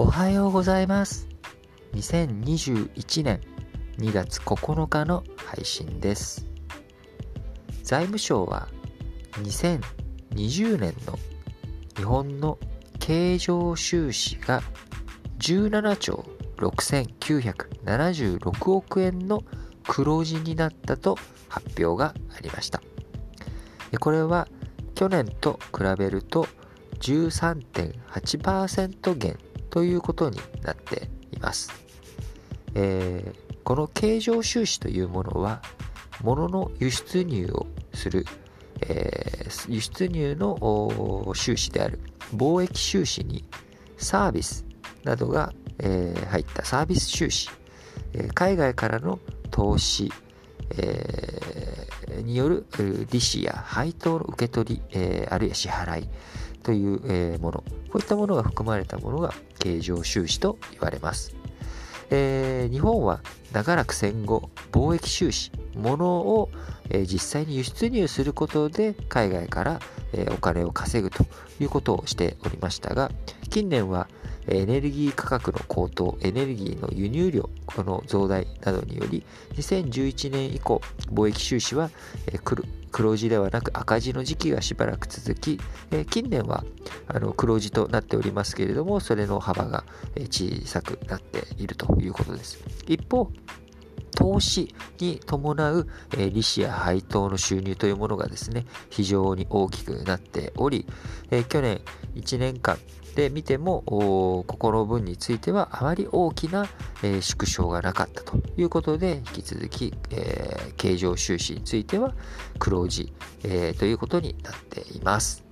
おはようございます。2021年2月9日の配信です。財務省は2020年の日本の経常収支が17兆6976億円の黒字になったと発表がありました。これは去年と比べると13.8%減ということになっています、えー、この経常収支というものは物の輸出入をする、えー、輸出入の収支である。貿易収支にサービスなどが、えー、入った。サービス収支、え、海外からの投資、え、による利子や配当の受け取り、え、あるいは支払い。という、え、もの。こういったものが含まれたものが経常収支と言われます、えー、日本は長らく戦後貿易収支物を、え実際に輸出入することで海外から、えお金を稼ぐということをしておりましたが近年はエネルギー価格の高騰、エネルギーの輸入量、この増大などにより、2011年以降、貿易収支は黒字ではなく赤字の時期がしばらく続き、近年は黒字となっておりますけれども、それの幅が小さくなっているということです。一方、投資に伴う、え、利子や配当の収入というものがですね、非常に大きくなっており、え、去年1年間で見ても、ここの分についてはあまり大きな、え、縮小がなかったということで、引き続き、え、経常収支については黒字、え、ということになっています。